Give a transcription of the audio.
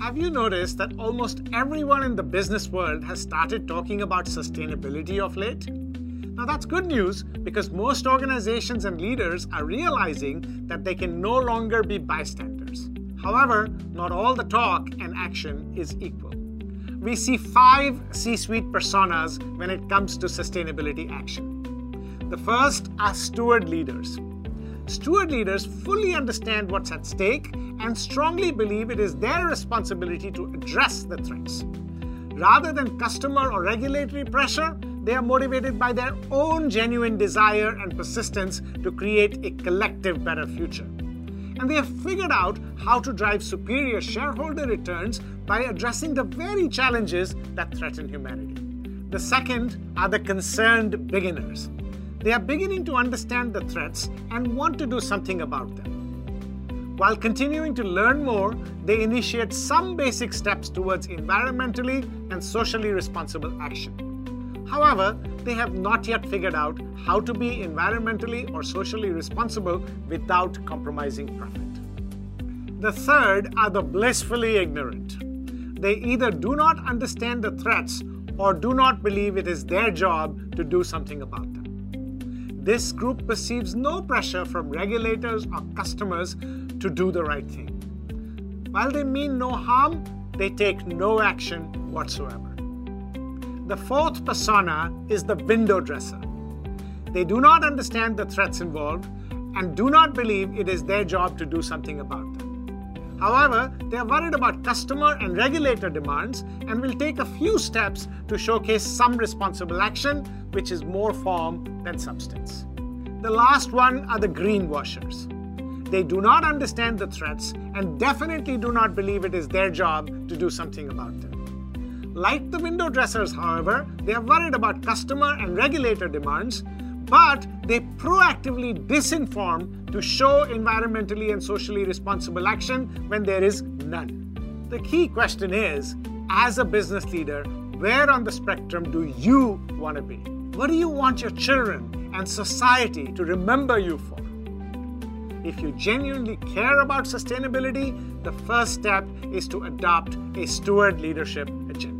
Have you noticed that almost everyone in the business world has started talking about sustainability of late? Now, that's good news because most organizations and leaders are realizing that they can no longer be bystanders. However, not all the talk and action is equal. We see five C suite personas when it comes to sustainability action. The first are steward leaders. Steward leaders fully understand what's at stake and strongly believe it is their responsibility to address the threats. Rather than customer or regulatory pressure, they are motivated by their own genuine desire and persistence to create a collective better future. And they have figured out how to drive superior shareholder returns by addressing the very challenges that threaten humanity. The second are the concerned beginners. They are beginning to understand the threats and want to do something about them. While continuing to learn more, they initiate some basic steps towards environmentally and socially responsible action. However, they have not yet figured out how to be environmentally or socially responsible without compromising profit. The third are the blissfully ignorant. They either do not understand the threats or do not believe it is their job to do something about them. This group perceives no pressure from regulators or customers to do the right thing. While they mean no harm, they take no action whatsoever. The fourth persona is the window dresser. They do not understand the threats involved and do not believe it is their job to do something about them. However, they are worried about customer and regulator demands and will take a few steps to showcase some responsible action, which is more form than substance. The last one are the greenwashers. They do not understand the threats and definitely do not believe it is their job to do something about them. Like the window dressers, however, they are worried about customer and regulator demands, but they proactively disinform to show environmentally and socially responsible action when there is none. The key question is as a business leader, where on the spectrum do you want to be? What do you want your children and society to remember you for? If you genuinely care about sustainability, the first step is to adopt a steward leadership agenda.